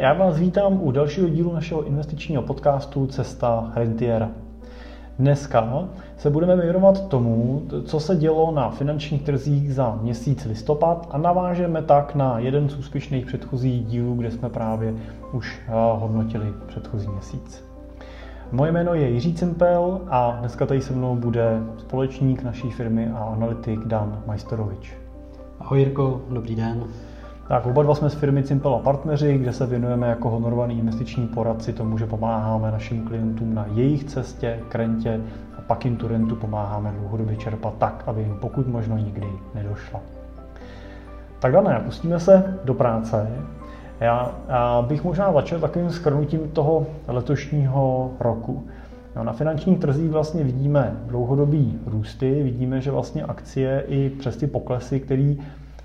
Já vás vítám u dalšího dílu našeho investičního podcastu Cesta Rentiera. Dneska se budeme věnovat tomu, co se dělo na finančních trzích za měsíc listopad a navážeme tak na jeden z úspěšných předchozích dílů, kde jsme právě už eh, hodnotili předchozí měsíc. Moje jméno je Jiří Cimpel a dneska tady se mnou bude společník naší firmy a analytik Dan Majstorovič. Ahoj Jirko, dobrý den. Tak oba dva jsme z firmy Cimpel a partneři, kde se věnujeme jako honorovaný investiční poradci tomu, že pomáháme našim klientům na jejich cestě k rentě a pak jim tu rentu pomáháme dlouhodobě čerpat tak, aby jim pokud možno nikdy nedošla. Tak Dané, pustíme se do práce. Já, já bych možná začal takovým skrnutím toho letošního roku. No, na finančních trzích vlastně vidíme dlouhodobý růsty, vidíme, že vlastně akcie i přes ty poklesy, které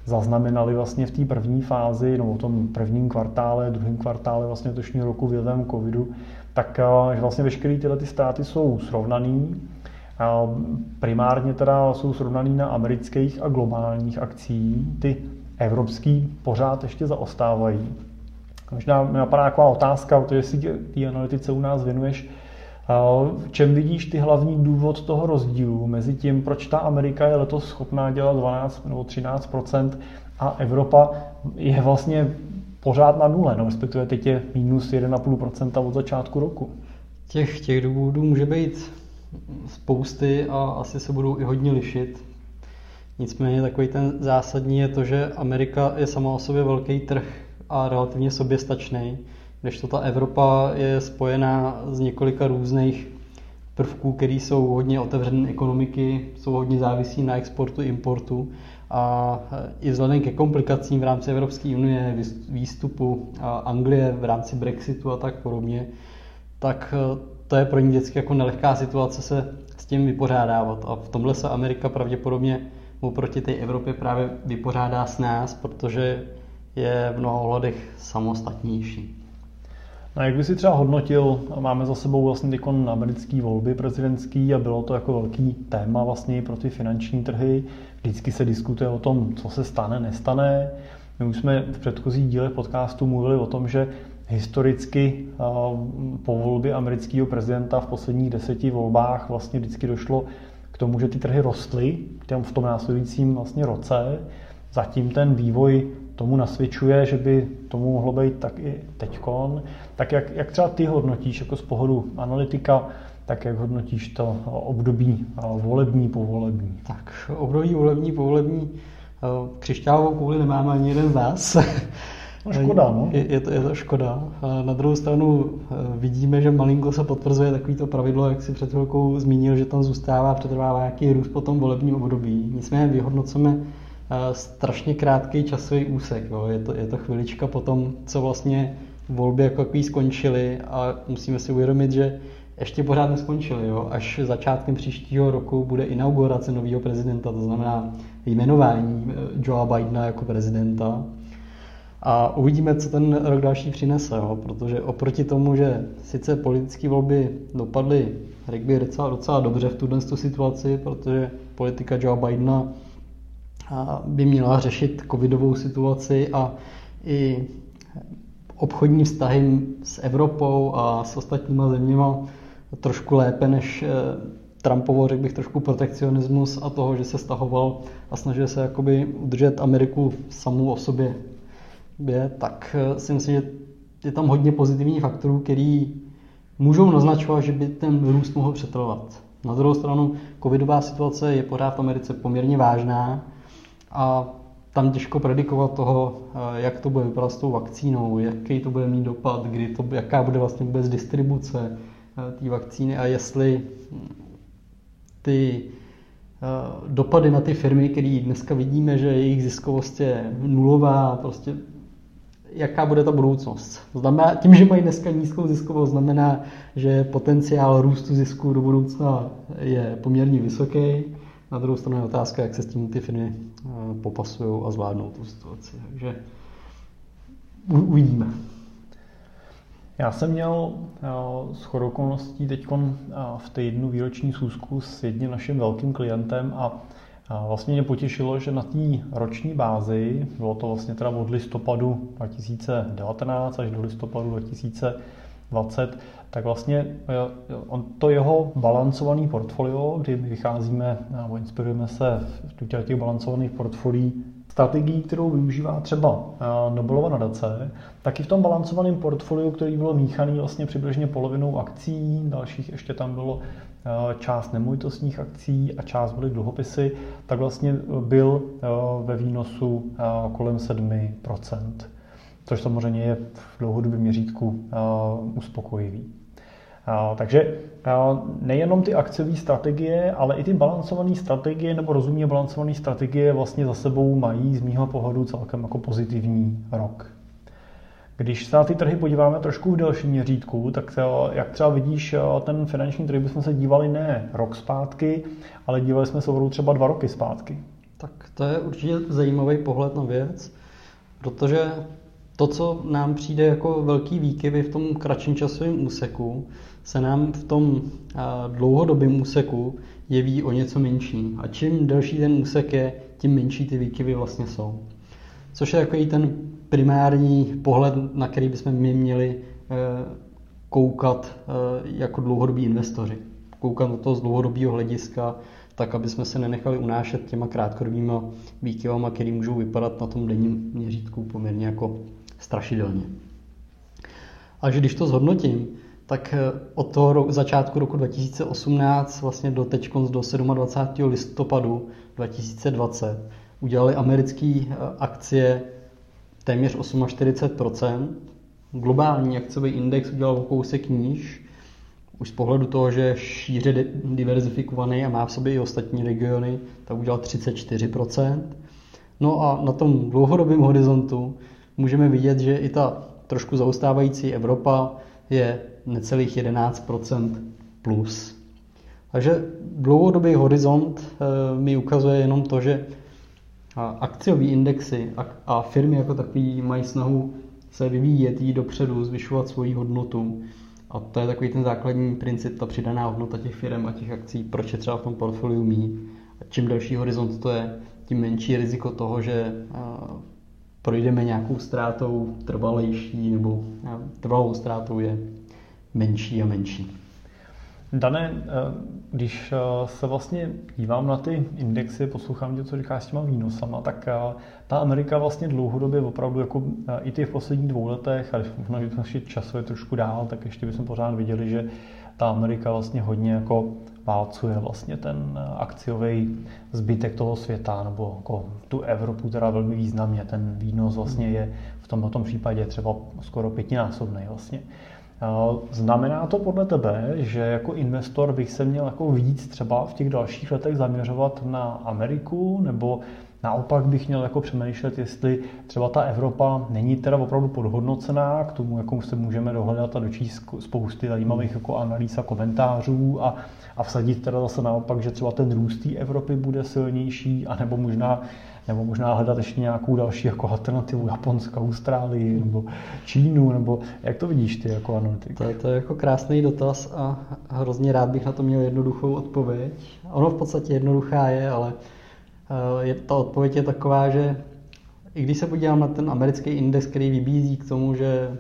zaznamenali vlastně v té první fázi, no v tom prvním kvartále, druhém kvartále vlastně letošního roku vlivem covidu, tak eh, že vlastně veškeré tyhle ty ztráty jsou srovnaný. Primárně teda jsou srovnaný na amerických a globálních akcí. Ty evropský pořád ještě zaostávají. Možná mi napadá taková otázka, protože si té analytice u nás věnuješ, v čem vidíš ty hlavní důvod toho rozdílu mezi tím, proč ta Amerika je letos schopná dělat 12 nebo 13% a Evropa je vlastně pořád na nule, no, respektive teď je minus 1,5% od začátku roku? Těch, těch důvodů může být spousty a asi se budou i hodně lišit. Nicméně takový ten zásadní je to, že Amerika je sama o sobě velký trh a relativně soběstačný to ta Evropa je spojená z několika různých prvků, které jsou hodně otevřené ekonomiky, jsou hodně závisí na exportu, importu a i vzhledem ke komplikacím v rámci Evropské unie, výstupu Anglie v rámci Brexitu a tak podobně, tak e, to je pro ní vždycky jako nelehká situace se s tím vypořádávat. A v tomhle se Amerika pravděpodobně oproti té Evropě právě vypořádá s nás, protože je v mnoha ohledech samostatnější. No jak by si třeba hodnotil, máme za sebou vlastně teď americké volby prezidentský a bylo to jako velký téma vlastně pro ty finanční trhy. Vždycky se diskutuje o tom, co se stane, nestane. My už jsme v předchozích dílech podcastu mluvili o tom, že historicky po volbě amerického prezidenta v posledních deseti volbách vlastně vždycky došlo k tomu, že ty trhy rostly v tom následujícím vlastně roce. Zatím ten vývoj tomu nasvědčuje, že by tomu mohlo být tak i teďkon. Tak jak, jak třeba ty hodnotíš jako z pohledu analytika, tak jak hodnotíš to období volební, povolební? Tak období volební, povolební, eh, křišťálovou kouli nemáme ani jeden z nás. No škoda, no. Je, je, to, je to škoda. Na druhou stranu eh, vidíme, že malinko se potvrzuje takovýto pravidlo, jak si před chvilkou zmínil, že tam zůstává, přetrvává nějaký růst po tom volebním období. Nicméně vyhodnocujeme strašně krátký časový úsek. Jo. Je, to, je to chvilička po tom, co vlastně volby jako takový skončily a musíme si uvědomit, že ještě pořád neskončily. Jo. Až začátkem příštího roku bude inaugurace nového prezidenta, to znamená jmenování eh, Joea Bidena jako prezidenta. A uvidíme, co ten rok další přinese, jo. protože oproti tomu, že sice politické volby dopadly, řekl bych, docela, docela dobře v tuhle situaci, protože politika Joea Bidena by měla řešit covidovou situaci a i obchodní vztahy s Evropou a s ostatníma zeměma trošku lépe než eh, Trumpovo, řekl bych, trošku protekcionismus a toho, že se stahoval a snažil se jakoby udržet Ameriku samou o sobě, je, tak eh, si myslím, že je tam hodně pozitivních faktorů, který můžou naznačovat, že by ten růst mohl přetrvat. Na druhou stranu, covidová situace je pořád v Americe poměrně vážná a tam těžko predikovat toho, eh, jak to bude vypadat s tou vakcínou, jaký to bude mít dopad, kdy to, jaká bude vlastně vůbec distribuce eh, té vakcíny a jestli ty eh, dopady na ty firmy, které dneska vidíme, že jejich ziskovost je nulová, prostě jaká bude ta budoucnost. Znamená, tím, že mají dneska nízkou ziskovost, znamená, že potenciál růstu zisku do budoucna je poměrně vysoký na druhou stranu je otázka, jak se s tím ty firmy eh, popasují a zvládnou tu situaci. Takže uvidíme. Já jsem měl eh, s chodou okolností teď eh, v té jednu výroční schůzku s jedním naším velkým klientem A vlastně mě potěšilo, že na té roční bázi, bylo to vlastně teda od listopadu 2019 až do listopadu 2020, tak vlastně eh, on to jeho balancovaný portfolio, kdy my vycházíme nebo inspirujeme se v těch balancovaných portfolií strategií, kterou využívá třeba eh, Nobelova nadace, tak i v tom balancovaném portfoliu, který bylo míchaný vlastně přibližně polovinou akcí, dalších ještě tam bylo eh, část nemovitostních akcí a část byly dluhopisy, tak vlastně byl ve výnosu kolem 7%, což samozřejmě je v dlouhodobém měřítku uspokojivý. Takže nejenom ty akciové strategie, ale i ty balancované strategie nebo rozumně balancované strategie vlastně za sebou mají z mýho pohledu celkem jako pozitivní rok. Když se na ty trhy podíváme trošku v delším měřítku, tak jak třeba vidíš, ten finanční trh bychom se dívali ne rok zpátky, ale dívali jsme se třeba dva roky zpátky. Tak to je určitě zajímavý pohled na věc, protože to, co nám přijde jako velký výkyvy v tom kratším časovém úseku, se nám v tom dlouhodobém úseku jeví o něco menší. A čím delší ten úsek je, tím menší ty výkyvy vlastně jsou. Což je takový ten primární pohled, na který bychom my měli e, koukat e, jako dlouhodobí investoři. Koukat na to z dlouhodobého hlediska, tak aby jsme se nenechali unášet těma krátkodobýma výkyvama, které můžou vypadat na tom denním měřítku poměrně jako strašidelně. A že když to zhodnotím, tak eh, od toho roku, začátku roku 2018 vlastně do teď do 27. listopadu 2020 udělali americké eh, akcie téměř 48%. Globální akciový index udělal kousek níž, už z pohledu toho, že šíře diverzifikovaný a má v sobě i ostatní regiony, tak udělal 34%. No a na tom dlouhodobém horizontu můžeme vidět, že i ta trošku zaustávající Evropa je necelých 11% plus. Takže dlouhodobý horizont eh, mi ukazuje jenom to, že akciové indexy a firmy jako takový mají snahu se vyvíjet, jít dopředu, zvyšovat svoji hodnotu. A to je takový ten základní princip, ta přidaná hodnota těch firm a těch akcí, proč je třeba v tom portfoliu mít. A čím delší horizont to je, tím menší riziko toho, že eh, projdeme nějakou ztrátou trvalejší nebo trvalou ztrátou je menší a menší. Dane, eh, když eh, se vlastně dívám na ty indexy, poslouchám tě, co říkáš s těma výnosama, tak eh, ta Amerika vlastně dlouhodobě opravdu jako i ty v posledních dvou letech, a když možná časově trošku dál, tak ještě bychom pořád viděli, že ta Amerika vlastně hodně jako válcuje vlastně ten akciový zbytek toho světa, nebo jako tu Evropu teda velmi významně. Ten výnos vlastně je v tomto případě třeba skoro pětinásobný vlastně. Znamená to podle tebe, že jako investor bych se měl jako víc třeba v těch dalších letech zaměřovat na Ameriku, nebo naopak bych měl jako přemýšlet, jestli třeba ta Evropa není teda opravdu podhodnocená, k tomu jakou se můžeme dohledat a dočíst spousty zajímavých jako analýz a komentářů a, a vsadit teda zase naopak, že třeba ten růst té Evropy bude silnější, anebo možná nebo možná hledat ještě nějakou další jako alternativu Japonska, Austrálii nebo Čínu, nebo jak to vidíš ty jako analytik? To je, to je jako krásný dotaz a hrozně rád bych na to měl jednoduchou odpověď. Ono v podstatě jednoduchá je, ale je, ta odpověď je taková, že i když se podívám na ten americký index, který vybízí k tomu, že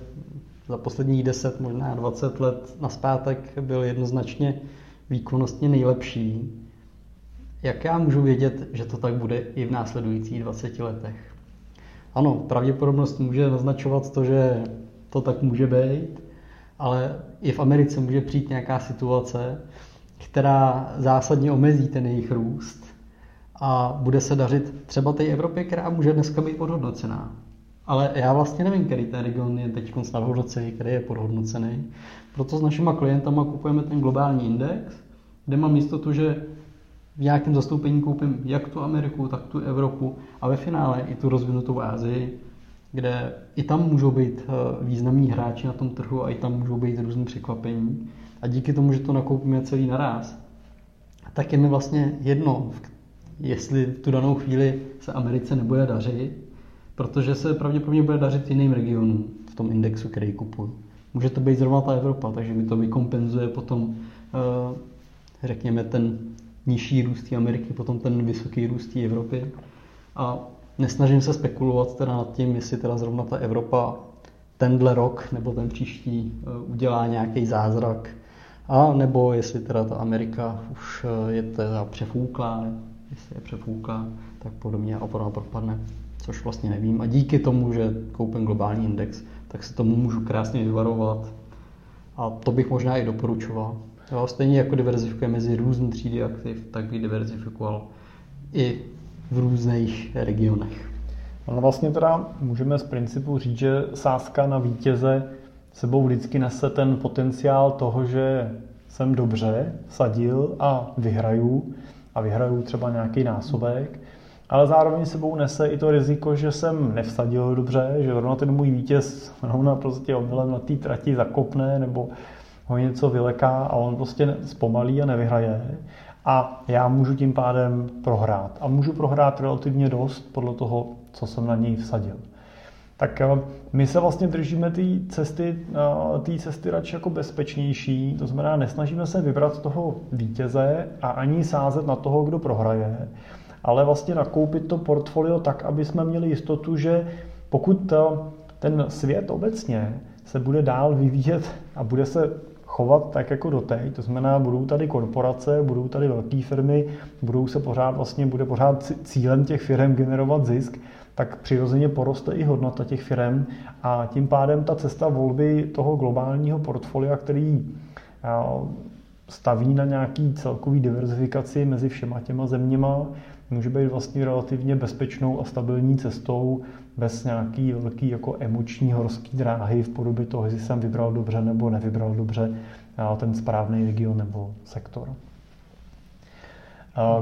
za posledních 10, možná 20 let naspátek byl jednoznačně výkonnostně nejlepší, jak já můžu vědět, že to tak bude i v následujících 20 letech? Ano, pravděpodobnost může naznačovat to, že to tak může být, ale i v Americe může přijít nějaká situace, která zásadně omezí ten jejich růst a bude se dařit třeba té Evropě, která může dneska být podhodnocená. Ale já vlastně nevím, který ten region je teď nadhodnocený, který je podhodnocený. Proto s našimi klientama kupujeme ten globální index, kde mám jistotu, že v nějakém zastoupení koupím jak tu Ameriku, tak tu Evropu a ve finále i tu rozvinutou Asii, kde i tam můžou být eh, významní hráči na tom trhu a i tam můžou být různé překvapení. A díky tomu, že to nakoupíme celý naraz, tak je mi vlastně jedno, jestli tu danou chvíli se Americe nebude dařit, protože se pravděpodobně bude dařit jiným regionům v tom indexu, který kupuju. Může to být zrovna ta Evropa, takže mi to vykompenzuje potom, eh, řekněme, ten nižší růst Ameriky, potom ten vysoký růst Evropy. A nesnažím se spekulovat teda nad tím, jestli teda zrovna ta Evropa tenhle rok nebo ten příští eh, udělá nějaký zázrak, a nebo jestli teda ta Amerika už eh, je teda přefouklá, jestli je přefouklá, tak podobně a potom propadne, což vlastně nevím. A díky tomu, že koupím globální index, tak se tomu můžu krásně vyvarovat. A to bych možná i doporučoval. Jo, stejně jako diverzifikuje mezi různý třídy aktiv, tak bych diverzifikoval i v různých regionech. Ale vlastně teda můžeme z principu říct, že sázka na vítěze sebou vždycky nese ten potenciál toho, že jsem dobře sadil a vyhraju a vyhraju třeba nějaký násobek, ale zároveň sebou nese i to riziko, že jsem nevsadil dobře, že zrovna ten můj vítěz rovna prostě omylem na té trati zakopne nebo ho něco vyleká a on prostě zpomalí a nevyhraje. A já můžu tím pádem prohrát. A můžu prohrát relativně dost podle toho, co jsem na něj vsadil. Tak eh, my se vlastně držíme té cesty, eh, té cesty radši jako bezpečnější, to znamená, nesnažíme se vybrat toho vítěze a ani sázet na toho, kdo prohraje, ale vlastně nakoupit to portfolio tak, aby jsme měli jistotu, že pokud eh, ten svět obecně se bude dál vyvíjet a bude se chovat tak jako doteď, to znamená, budou tady korporace, budou tady velké firmy, budou se pořád vlastně, bude pořád cílem těch firm generovat zisk, tak přirozeně poroste i hodnota těch firm a tím pádem ta cesta volby toho globálního portfolia, který staví na nějaký celkový diverzifikaci mezi všema těma zeměma, může být vlastně relativně bezpečnou a stabilní cestou bez nějaký velký jako emoční horský dráhy v podobě toho, jestli jsem vybral dobře nebo nevybral dobře ten správný region nebo sektor.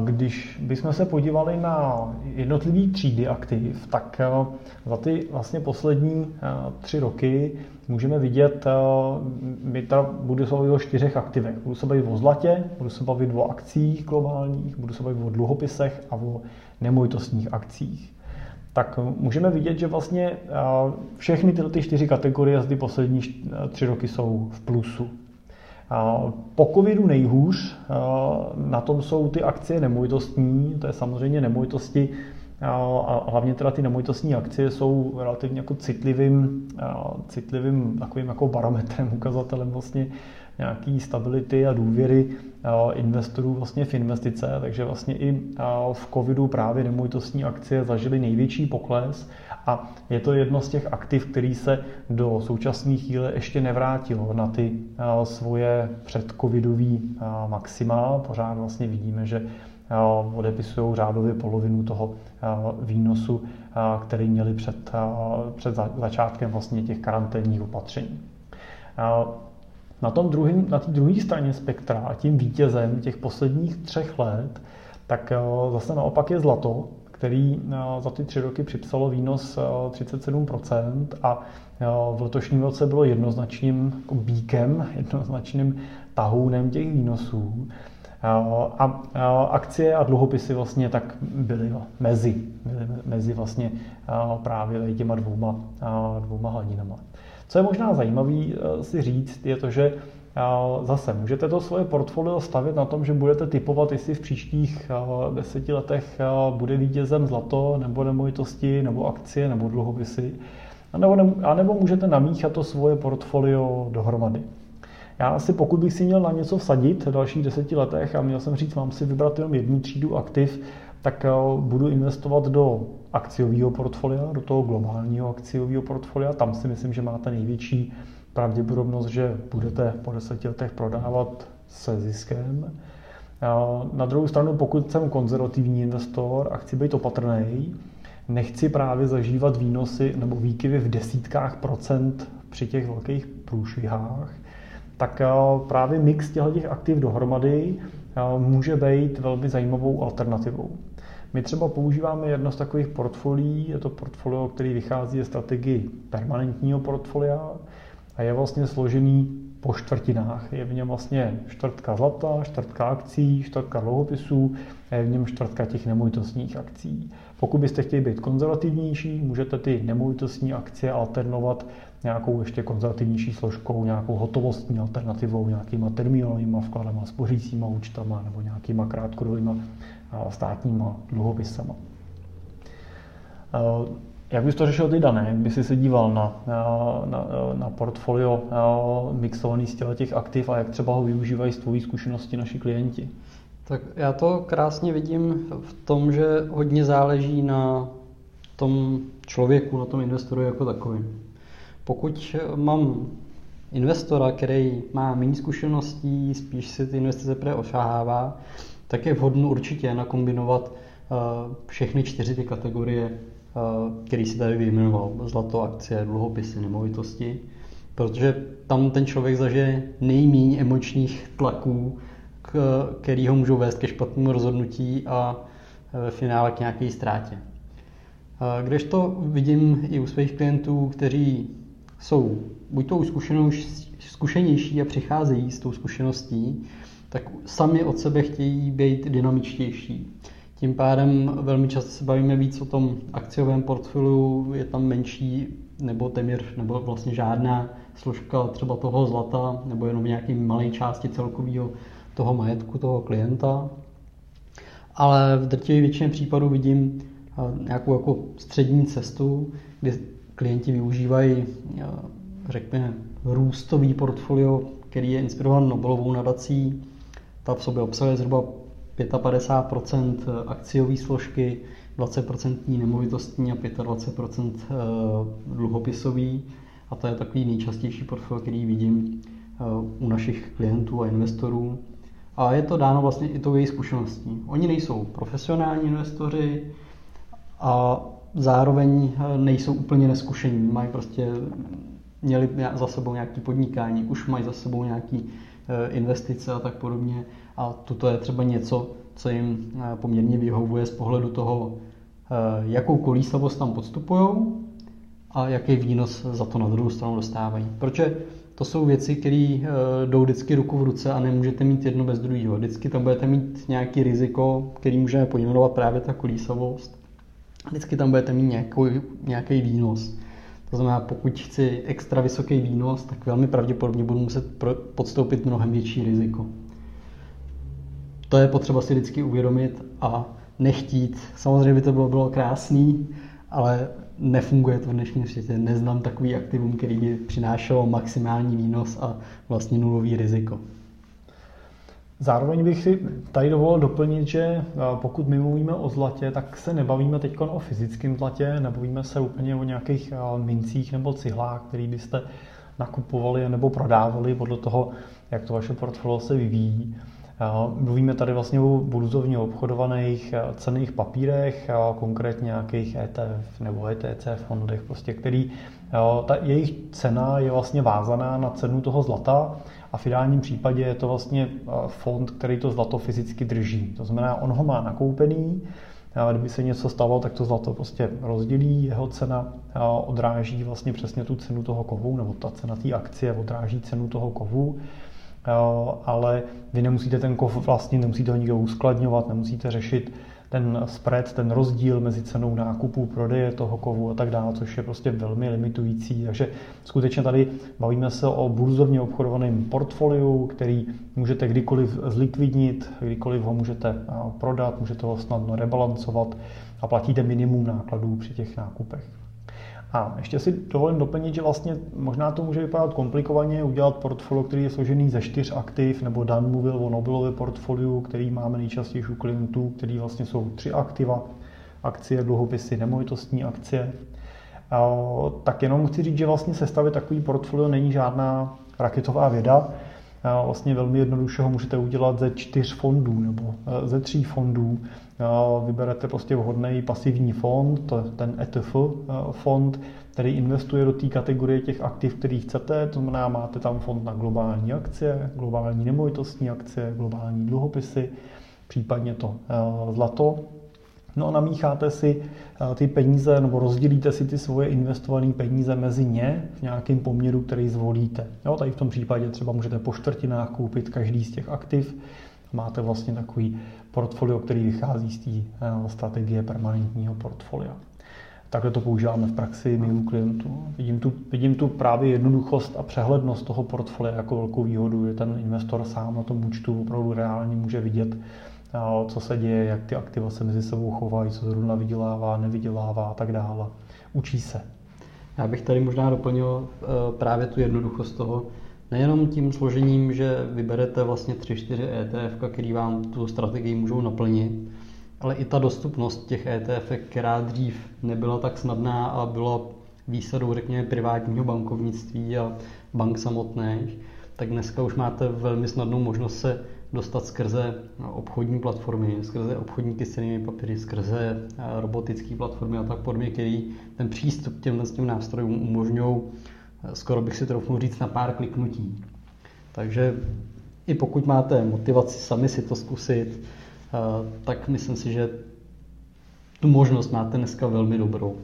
Když bychom se podívali na jednotlivý třídy aktiv, tak za ty vlastně poslední tři roky můžeme vidět, my teda budu se bavit o čtyřech aktivech. Budu se bavit o zlatě, budu se bavit o akcích globálních, budu se bavit o dluhopisech a o nemovitostních akcích. Tak můžeme vidět, že vlastně všechny tyhle ty čtyři kategorie z ty poslední tři roky jsou v plusu. Po covidu nejhůř na tom jsou ty akcie nemovitostní, to je samozřejmě nemovitosti, a hlavně teda ty nemovitostní akcie jsou relativně jako citlivým, citlivým takovým jako barometrem, ukazatelem vlastně nějaký stability a důvěry investorů vlastně v investice, takže vlastně i v covidu právě nemovitostní akcie zažily největší pokles a je to jedno z těch aktiv, který se do současné chvíle ještě nevrátilo na ty svoje předcovidový maxima. Pořád vlastně vidíme, že odepisují řádově polovinu toho výnosu, který měli před, před začátkem vlastně těch karanténních opatření. Na, tom druhým, na té druhé straně spektra a tím vítězem těch posledních třech let, tak zase naopak je zlato, který za ty tři roky připsalo výnos 37% a v letošním roce bylo jednoznačným bíkem, jednoznačným tahounem těch výnosů. A akcie a dluhopisy vlastně tak byly mezi, byly mezi vlastně právě těma dvouma, dvouma hladinama. Co je možná zajímavé e, si říct, je to, že Zase můžete to svoje portfolio stavit na tom, že budete typovat, jestli v příštích deseti letech bude vítězem zlato, nebo nemovitosti, nebo akcie, nebo dluhopisy. A nebo, a nebo můžete namíchat to svoje portfolio dohromady. Já asi pokud bych si měl na něco vsadit v dalších deseti letech a měl jsem říct, mám si vybrat jenom jednu třídu aktiv, tak budu investovat do akciového portfolia, do toho globálního akciového portfolia. Tam si myslím, že máte největší pravděpodobnost, že budete po deseti letech prodávat se ziskem. Na druhou stranu, pokud jsem konzervativní investor a chci být opatrný, nechci právě zažívat výnosy nebo výkyvy v desítkách procent při těch velkých průšvihách, tak právě mix těch aktiv dohromady může být velmi zajímavou alternativou. My třeba používáme jedno z takových portfolií, je to portfolio, který vychází ze strategii permanentního portfolia, a je vlastně složený po čtvrtinách. Je v něm vlastně čtvrtka zlata, čtvrtka akcí, čtvrtka dluhopisů, je v něm čtvrtka těch nemovitostních akcí. Pokud byste chtěli být konzervativnější, můžete ty nemovitostní akcie alternovat nějakou ještě konzervativnější složkou, nějakou hotovostní alternativou, nějakýma termínovými vkladama, spořícíma účtama nebo nějakýma krátkodobýma státníma dluhopisama. Jak bys to řešil ty dané? Jak bys se díval na, na, na portfolio mixovaný z těch aktiv a jak třeba ho využívají z tvojí zkušenosti naši klienti? Tak já to krásně vidím v tom, že hodně záleží na tom člověku, na tom investoru jako takovým. Pokud mám investora, který má méně zkušeností, spíš si ty investice pre ošahává, tak je vhodno určitě nakombinovat eh, všechny čtyři ty kategorie, eh, který si tady vyjmenoval. Zlato, akcie, dluhopisy, nemovitosti. Protože tam ten člověk zažije nejméně emočních tlaků, který ho můžou vést ke špatnému rozhodnutí a eh, ve finále k nějaké ztrátě. Když to vidím i u svých klientů, kteří jsou buď tou zkušenější a přicházejí s tou zkušeností, tak sami od sebe chtějí být dynamičtější. Tím pádem velmi často se bavíme víc o tom akciovém portfoliu, je tam menší nebo téměř nebo vlastně žádná složka třeba toho zlata nebo jenom nějaký malé části celkového toho majetku toho klienta. Ale v drtivé většině případů vidím eh, nějakou jako střední cestu, kdy klienti využívají, eh, řekněme, růstový portfolio, který je inspirován Nobelovou nadací. Ta v sobě obsahuje zhruba 55% akciové složky, 20% nemovitostní a 25% eh, dluhopisový. A to je takový nejčastější portfolio, který vidím eh, u našich klientů a investorů. A je to dáno vlastně i tou jejich zkušeností. Oni nejsou profesionální investoři a zároveň eh, nejsou úplně neskušení. Mají prostě, měli za sebou nějaké podnikání, už mají za sebou nějaké eh, investice a tak podobně. A toto je třeba něco, co jim eh, poměrně vyhovuje z pohledu toho, jakou kolísavost tam podstupují a jaký výnos za to na druhou stranu dostávají. Protože to jsou věci, které jdou vždycky ruku v ruce a nemůžete mít jedno bez druhého. Vždycky tam budete mít nějaký riziko, který můžeme pojmenovat právě ta kolísavost vždycky tam budete mít nějakou, nějaký výnos. To znamená, pokud chci extra vysoký výnos, tak velmi pravděpodobně budu muset podstoupit mnohem větší riziko. To je potřeba si vždycky uvědomit a nechtít. Samozřejmě by to bylo, bylo krásný, ale nefunguje to v dnešním světě. Neznám takový aktivum, který by přinášelo maximální výnos a vlastně nulový riziko. Zároveň bych si tady dovolil doplnit, že eh, pokud my mluvíme o zlatě, tak se nebavíme teď o fyzickém zlatě, nebavíme se úplně o nějakých eh, mincích nebo cihlách, který byste nakupovali nebo prodávali podle toho, jak to vaše portfolio se vyvíjí. Eh, mluvíme tady vlastně o burzovně obchodovaných cených papírech, konkrétně nějakých ETF nebo ETC fondech, prostě, který ta jejich cena je vlastně vázaná na cenu toho zlata a v ideálním případě je to vlastně eh, fond, který to zlato fyzicky drží. To znamená, on ho má nakoupený, a kdyby se něco stalo, tak to zlato prostě rozdělí, jeho cena eh, odráží vlastně přesně tu cenu toho kovu, nebo ta cena té akcie odráží cenu toho kovu, eh, ale vy nemusíte ten kov vlastně, nemusíte ho nikdo uskladňovat, nemusíte řešit ten spread, ten rozdíl mezi cenou nákupu, prodeje toho kovu a tak dále, což je prostě velmi limitující. Takže skutečně tady bavíme se o burzovně obchodovaném portfoliu, který můžete kdykoliv zlikvidnit, kdykoliv ho můžete prodat, můžete ho snadno rebalancovat a platíte minimum nákladů při těch nákupech. A ještě si dovolím doplnit, že vlastně možná to může vypadat komplikovaně udělat portfolio, který je složený ze čtyř aktiv, nebo Dan mluvil o Nobelově portfoliu, který máme nejčastěji u klientů, který vlastně jsou tři aktiva, akcie, dluhopisy, nemovitostní akcie. Tak jenom chci říct, že vlastně sestavit takový portfolio není žádná raketová věda. Vlastně velmi jednoduše ho můžete udělat ze čtyř fondů nebo e, ze tří fondů. Vyberete prostě vhodný pasivní fond, to je ten ETF e, fond, který investuje do té kategorie těch aktiv, který chcete. To znamená, máte tam fond na globální akcie, globální nemovitostní akcie, globální dluhopisy, případně to e, zlato. No a namícháte si eh, ty peníze nebo rozdělíte si ty svoje investované peníze mezi ně v nějakém poměru, který zvolíte. Jo, tady v tom případě třeba můžete po čtvrtinách koupit každý z těch aktiv. Máte vlastně takový portfolio, který vychází z té eh, strategie permanentního portfolia. Takhle to používáme v praxi my u klientů. Vidím tu, vidím tu právě jednoduchost a přehlednost toho portfolia jako velkou výhodu, že ten investor sám na tom účtu opravdu reálně může vidět, co se děje, jak ty aktiva se mezi sebou chovají, co zrovna vydělává, nevydělává a tak dále. Učí se. Já bych tady možná doplnil eh, právě tu jednoduchost toho, nejenom tím složením, že vyberete vlastně 3-4 ETF, který vám tu strategii můžou naplnit, ale i ta dostupnost těch ETF, která dřív nebyla tak snadná a byla výsadou, řekněme, privátního bankovnictví a bank samotných, tak dneska už máte velmi snadnou možnost se dostat skrze obchodní platformy, skrze obchodníky s cenými papíry, skrze eh, robotické platformy a tak podobně, který ten přístup k těmhle těm nástrojům umožňují, eh, skoro bych si troufnul říct, na pár kliknutí. Takže i pokud máte motivaci sami si to zkusit, eh, tak myslím si, že tu možnost máte dneska velmi dobrou.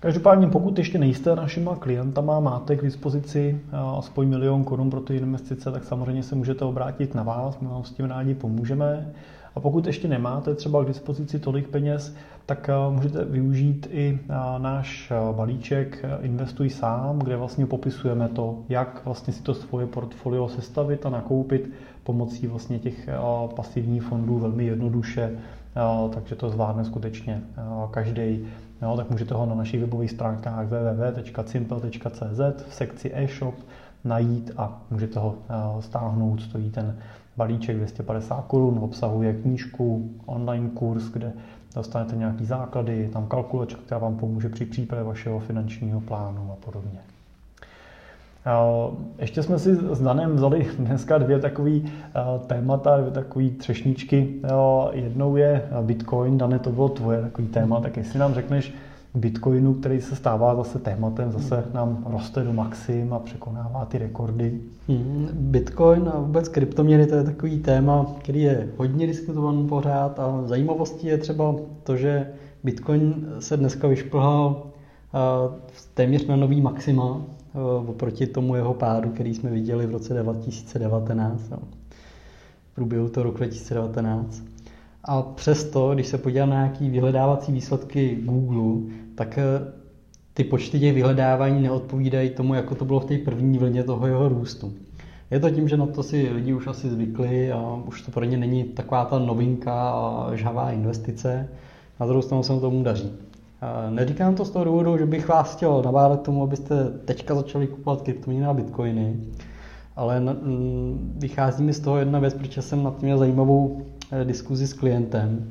Každopádně, pokud ještě nejste našima klientama, máte k dispozici eh, aspoň milion korun pro ty investice, tak samozřejmě se můžete obrátit na vás, my vám s tím rádi pomůžeme. A pokud ještě nemáte třeba k dispozici tolik peněz, tak eh, můžete využít i eh, náš balíček Investuj sám, kde vlastně popisujeme to, jak vlastně si to svoje portfolio sestavit a nakoupit pomocí vlastně těch pasivních fondů velmi jednoduše, takže to zvládne skutečně každý Jo, tak můžete ho na našich webových stránkách www.simple.cz v sekci e-shop najít a můžete ho eh, stáhnout. Stojí ten balíček 250 korun, obsahuje knížku, online kurz, kde dostanete nějaký základy, tam kalkulačka, která vám pomůže při přípravě vašeho finančního plánu a podobně. Ještě jsme si s Danem vzali dneska dvě takové témata, dvě takové třešničky. Jednou je Bitcoin, Dane, to bylo tvoje takový téma, tak jestli nám řekneš Bitcoinu, který se stává zase tématem, zase nám roste do maxim a překonává ty rekordy. Hmm, Bitcoin a vůbec kryptoměny, to je takový téma, který je hodně diskutovaný pořád a zajímavostí je třeba to, že Bitcoin se dneska vyšplhal téměř na nový maxima, Eh, oproti tomu jeho pádu, který jsme viděli v roce 2019, no, v průběhu toho roku 2019. A přesto, když se podívám na nějaké vyhledávací výsledky Google, tak eh, ty počty těch vyhledávání neodpovídají tomu, jako to bylo v té první vlně toho jeho růstu. Je to tím, že na to si lidi už asi zvykli a už to pro ně není taková ta novinka a žhavá investice. Na druhou stranu se tomu daří. Neříkám to z toho důvodu, že bych vás chtěl nabádat tomu, abyste teďka začali kupovat kryptoměny a bitcoiny, ale vychází mi z toho jedna věc, protože jsem nad tím měl zajímavou eh, diskuzi s klientem,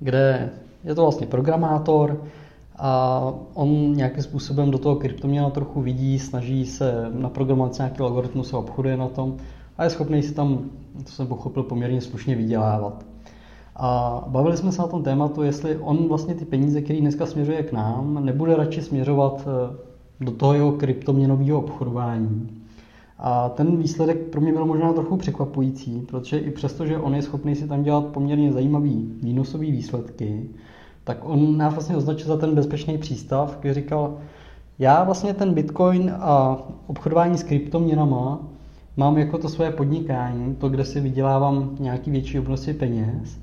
kde je to vlastně programátor a on nějakým způsobem do toho kryptoměna trochu vidí, snaží se naprogramovat nějaký algoritmus a obchoduje na tom a je schopný si tam, to jsem pochopil, poměrně slušně vydělávat. A bavili jsme se na tom tématu, jestli on vlastně ty peníze, které dneska směřuje k nám, nebude radši směřovat eh, do toho jeho kryptoměnového obchodování. A ten výsledek pro mě byl možná trochu překvapující, protože i přesto, že on je schopný si tam dělat poměrně zajímavý výnosové výsledky, tak on nás vlastně označil za ten bezpečný přístav, kde říkal, já vlastně ten bitcoin a obchodování s kryptoměnama mám jako to své podnikání, to, kde si vydělávám nějaký větší obnosy peněz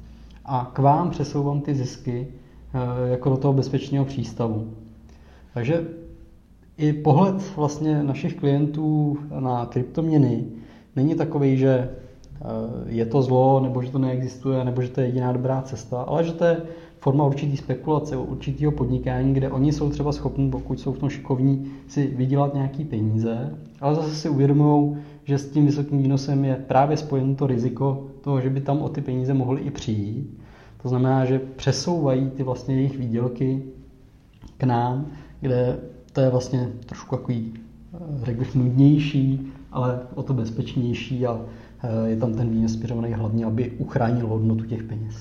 a k vám přesouvám ty zisky eh, jako do toho bezpečného přístavu. Takže i pohled vlastně našich klientů na kryptoměny není takový, že eh, je to zlo, nebo že to neexistuje, nebo že to je jediná dobrá cesta, ale že to je forma určitý spekulace, určitého podnikání, kde oni jsou třeba schopni, pokud jsou v tom šikovní, si vydělat nějaký peníze, ale zase si uvědomují, že s tím vysokým výnosem je právě spojeno to riziko toho, že by tam o ty peníze mohly i přijít. To znamená, že přesouvají ty vlastně jejich výdělky k nám, kde to je vlastně trošku takový, eh, řekl bych, nudnější, ale o to bezpečnější a eh, je tam ten výnos směřovaný hlavně, aby uchránil hodnotu těch peněz.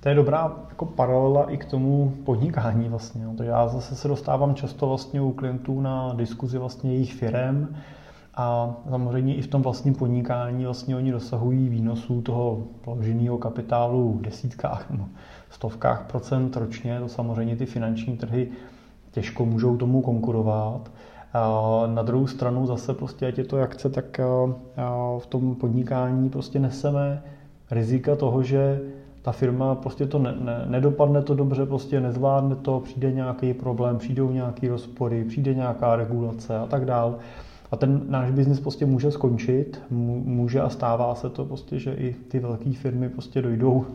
To je dobrá jako paralela i k tomu podnikání vlastně. No. To já zase se dostávám často vlastně u klientů na diskuzi vlastně jejich firem, a samozřejmě i v tom vlastním podnikání vlastně oni dosahují výnosů toho vloženého kapitálu v desítkách nebo stovkách procent ročně, to samozřejmě ty finanční trhy těžko můžou tomu konkurovat. Na druhou stranu zase prostě, ať je to jak chce, tak v tom podnikání prostě neseme rizika toho, že ta firma prostě to ne, ne, nedopadne to dobře, prostě nezvládne to, přijde nějaký problém, přijdou nějaké rozpory, přijde nějaká regulace a tak dál. A ten náš biznis prostě může skončit, může a stává se to prostě, že i ty velké firmy prostě dojdou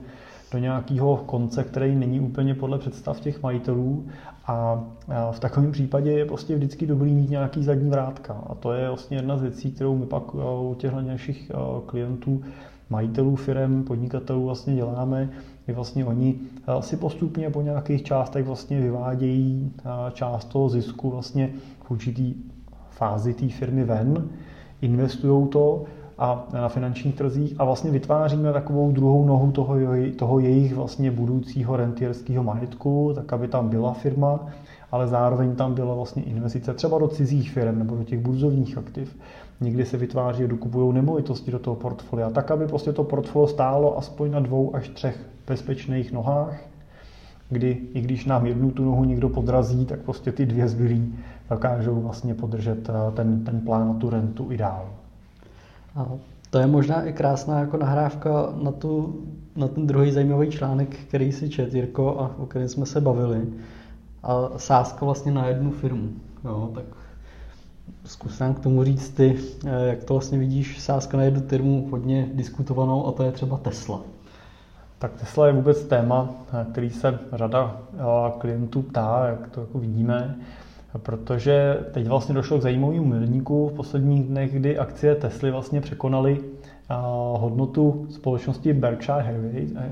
do nějakého konce, který není úplně podle představ těch majitelů a v takovém případě je prostě vždycky dobrý mít nějaký zadní vrátka. A to je vlastně jedna z věcí, kterou my pak u těchto našich klientů majitelů firm, podnikatelů vlastně děláme, kdy vlastně oni eh, si postupně po nějakých částech vlastně vyvádějí eh, část toho zisku vlastně v určitý fázi té firmy ven, investují to a na finančních trzích a vlastně vytváříme takovou druhou nohu toho, toho jejich vlastně budoucího rentierského majetku, tak aby tam byla firma, ale zároveň tam byla vlastně investice třeba do cizích firm nebo do těch burzovních aktiv. Někdy se vytváří a dokupují nemovitosti do toho portfolia, tak aby prostě to portfolio stálo aspoň na dvou až třech bezpečných nohách, kdy i když nám jednu tu nohu někdo podrazí, tak prostě ty dvě zbylí dokážou vlastně podržet eh, ten, ten plán a tu rentu i dál. A to je možná i krásná jako nahrávka na, tu, na ten druhý zajímavý článek, který si čet, Jirko, a o kterém jsme se bavili. A sázka vlastně na jednu firmu. Jo, tak Zkus nám k tomu říct ty, eh, jak to vlastně vidíš, sázka na jednu firmu hodně diskutovanou a to je třeba Tesla. Tak Tesla je vůbec téma, který se řada eh, klientů ptá, jak to jako vidíme, protože teď vlastně došlo k zajímavému milníku v posledních dnech, kdy akcie Tesly vlastně překonaly hodnotu společnosti Berkshire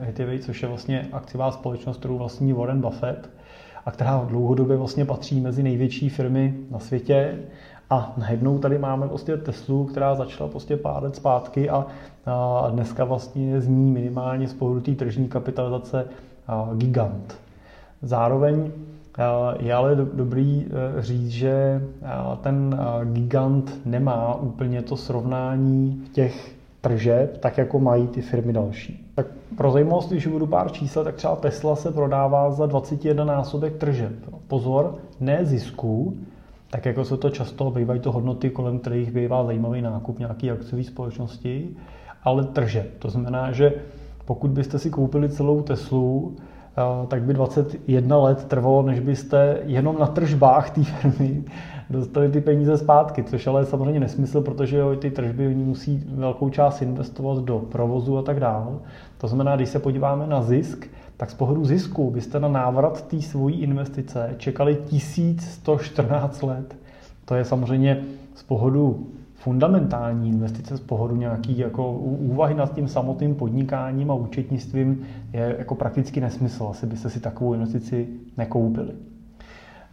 Hathaway, což je vlastně akciová společnost, kterou vlastní Warren Buffett a která dlouhodobě vlastně patří mezi největší firmy na světě a najednou tady máme prostě Teslu, která začala prostě pár let zpátky a, dneska vlastně z ní minimálně z pohledu tržní kapitalizace gigant. Zároveň je ale dobrý e, říct, že ten gigant nemá úplně to srovnání těch tržeb, tak jako mají ty firmy další. Tak pro zajímavost, když budu pár čísel, tak třeba Tesla se prodává za 21 násobek tržeb. Pozor, ne zisku, tak jako se to často bývají to hodnoty, kolem kterých bývá zajímavý nákup nějaké akciové společnosti, ale trže. To znamená, že pokud byste si koupili celou Teslu, eh, tak by 21 let trvalo, než byste jenom na tržbách té firmy dostali ty peníze zpátky, což ale je samozřejmě nesmysl, protože ty tržby oni musí velkou část investovat do provozu a tak dále. To znamená, když se podíváme na zisk, tak z pohledu zisku byste na návrat té svojí investice čekali 1114 let. To je samozřejmě z pohledu fundamentální investice z pohledu nějaký jako úvahy nad tím samotným podnikáním a účetnictvím je jako prakticky nesmysl. Asi byste si takovou investici nekoupili.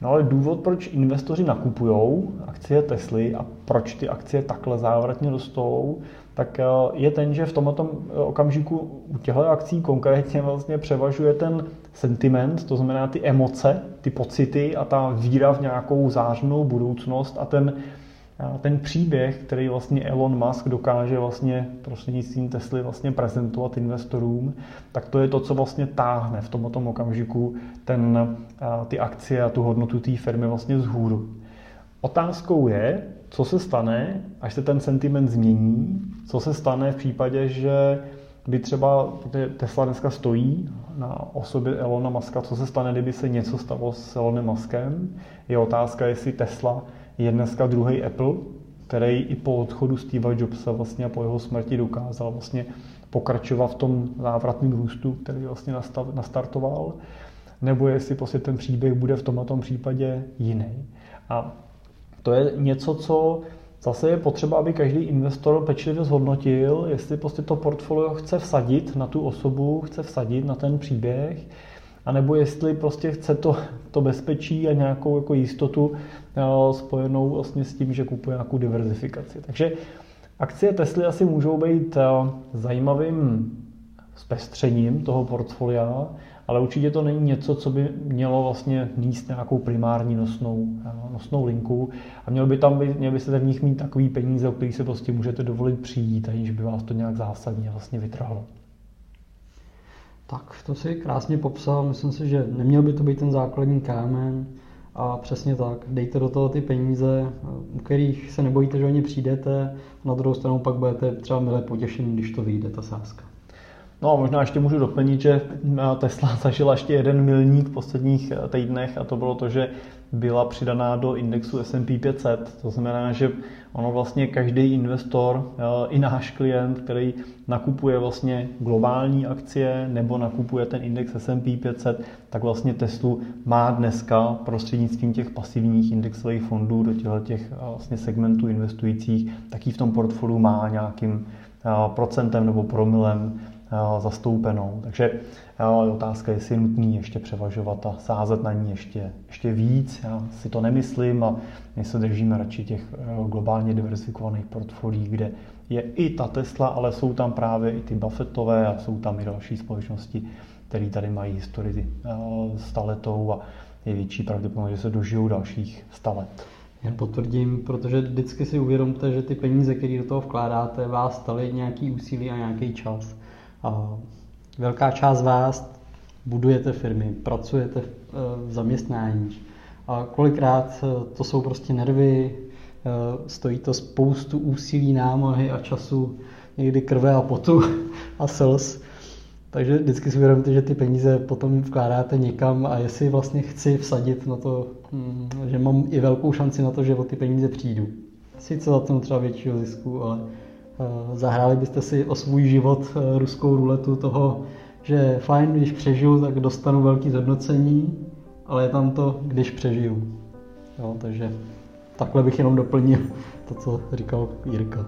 No ale důvod, proč investoři nakupují akcie Tesly a proč ty akcie takhle závratně rostou, tak eh, je ten, že v tomto eh, okamžiku u těchto akcí konkrétně vlastně převažuje ten sentiment, to znamená ty emoce, ty pocity a ta víra v nějakou zářnou budoucnost a ten, ten příběh, který vlastně Elon Musk dokáže vlastně prostřednictvím Tesly vlastně prezentovat investorům, tak to je to, co vlastně táhne v tomto okamžiku ten, ty akcie a tu hodnotu té firmy vlastně vzhůru. Otázkou je, co se stane, až se ten sentiment změní, co se stane v případě, že by třeba Tesla dneska stojí na osobě Elona Muska, co se stane, kdyby se něco stalo s Elonem Muskem. Je otázka, jestli Tesla je dneska druhý Apple, který i po odchodu Steva Jobsa vlastně a po jeho smrti dokázal vlastně pokračovat v tom závratném růstu, který vlastně nastartoval, nebo jestli prostě ten příběh bude v tomto případě jiný. A to je něco, co zase je potřeba, aby každý investor pečlivě zhodnotil, jestli prostě to portfolio chce vsadit na tu osobu, chce vsadit na ten příběh, anebo jestli prostě chce to, to bezpečí a nějakou jako jistotu eh, spojenou vlastně s tím, že kupuje nějakou diverzifikaci. Takže akcie Tesly asi můžou být eh, zajímavým zpestřením toho portfolia, ale určitě to není něco, co by mělo vlastně níst nějakou primární nosnou, eh, nosnou linku a měl by tam měl by se v nich mít takový peníze, o kterých se prostě můžete dovolit přijít, aniž by vás to nějak zásadně vlastně vytrhlo. Tak, to si krásně popsal. Myslím si, že neměl by to být ten základní kámen. A přesně tak, dejte do toho ty peníze, u kterých se nebojíte, že o ně přijdete, na druhou stranu pak budete třeba milé potěšení, když to vyjde, ta sázka. No a možná ještě můžu doplnit, že Tesla zažila ještě jeden milník v posledních týdnech a to bylo to, že byla přidaná do indexu S&P 500. To znamená, že ono vlastně každý investor, eh, i náš klient, který nakupuje vlastně globální akcie nebo nakupuje ten index S&P 500, tak vlastně Teslu má dneska prostřednictvím těch pasivních indexových fondů do těchto těch eh, vlastně segmentů investujících, taky v tom portfoliu má nějakým eh, procentem nebo promilem zastoupenou. Takže je otázka, jestli je nutný ještě převažovat a sázet na ní ještě, ještě víc. Já si to nemyslím a my se držíme radši těch globálně diversifikovaných portfolií, kde je i ta Tesla, ale jsou tam právě i ty Buffettové a jsou tam i další společnosti, které tady mají historii staletou a je větší pravděpodobnost, že se dožijou dalších stalet. Jen potvrdím, protože vždycky si uvědomte, že ty peníze, které do toho vkládáte, vás staly nějaký úsilí a nějaký čas. Velká část vás budujete firmy, pracujete v eh, zaměstnání. A kolikrát eh, to jsou prostě nervy, eh, stojí to spoustu úsilí, námahy a času, někdy krve a potu a slz. Takže vždycky si uvědomíte, že ty peníze potom vkládáte někam a jestli vlastně chci vsadit na to, hm, že mám i velkou šanci na to, že o ty peníze přijdu. Sice za to třeba většího zisku, ale zahráli byste si o svůj život eh, ruskou ruletu toho, že fajn, když přežiju, tak dostanu velký zhodnocení, ale je tam to, když přežiju. Jo, takže takhle bych jenom doplnil to, co říkal Jirka.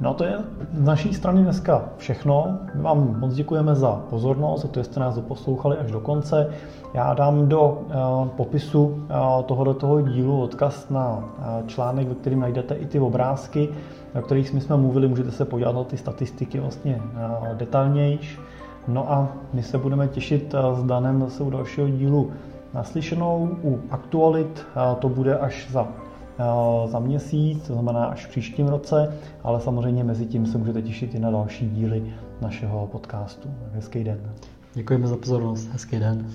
No to je z naší strany dneska všechno. My vám moc děkujeme za pozornost, za to, že jste nás doposlouchali až do konce. Já dám do uh, popisu uh, tohoto toho dílu odkaz na uh, článek, ve kterým najdete i ty obrázky, o kterých jsme mluvili. Můžete se podívat na ty statistiky vlastně uh, detailnější. No a my se budeme těšit uh, s Danem zase u dalšího dílu naslyšenou. U aktualit uh, to bude až za za měsíc, to znamená až v příštím roce, ale samozřejmě mezi tím se můžete těšit i na další díly našeho podcastu. Hezký den. Děkujeme za pozornost. Hezký den.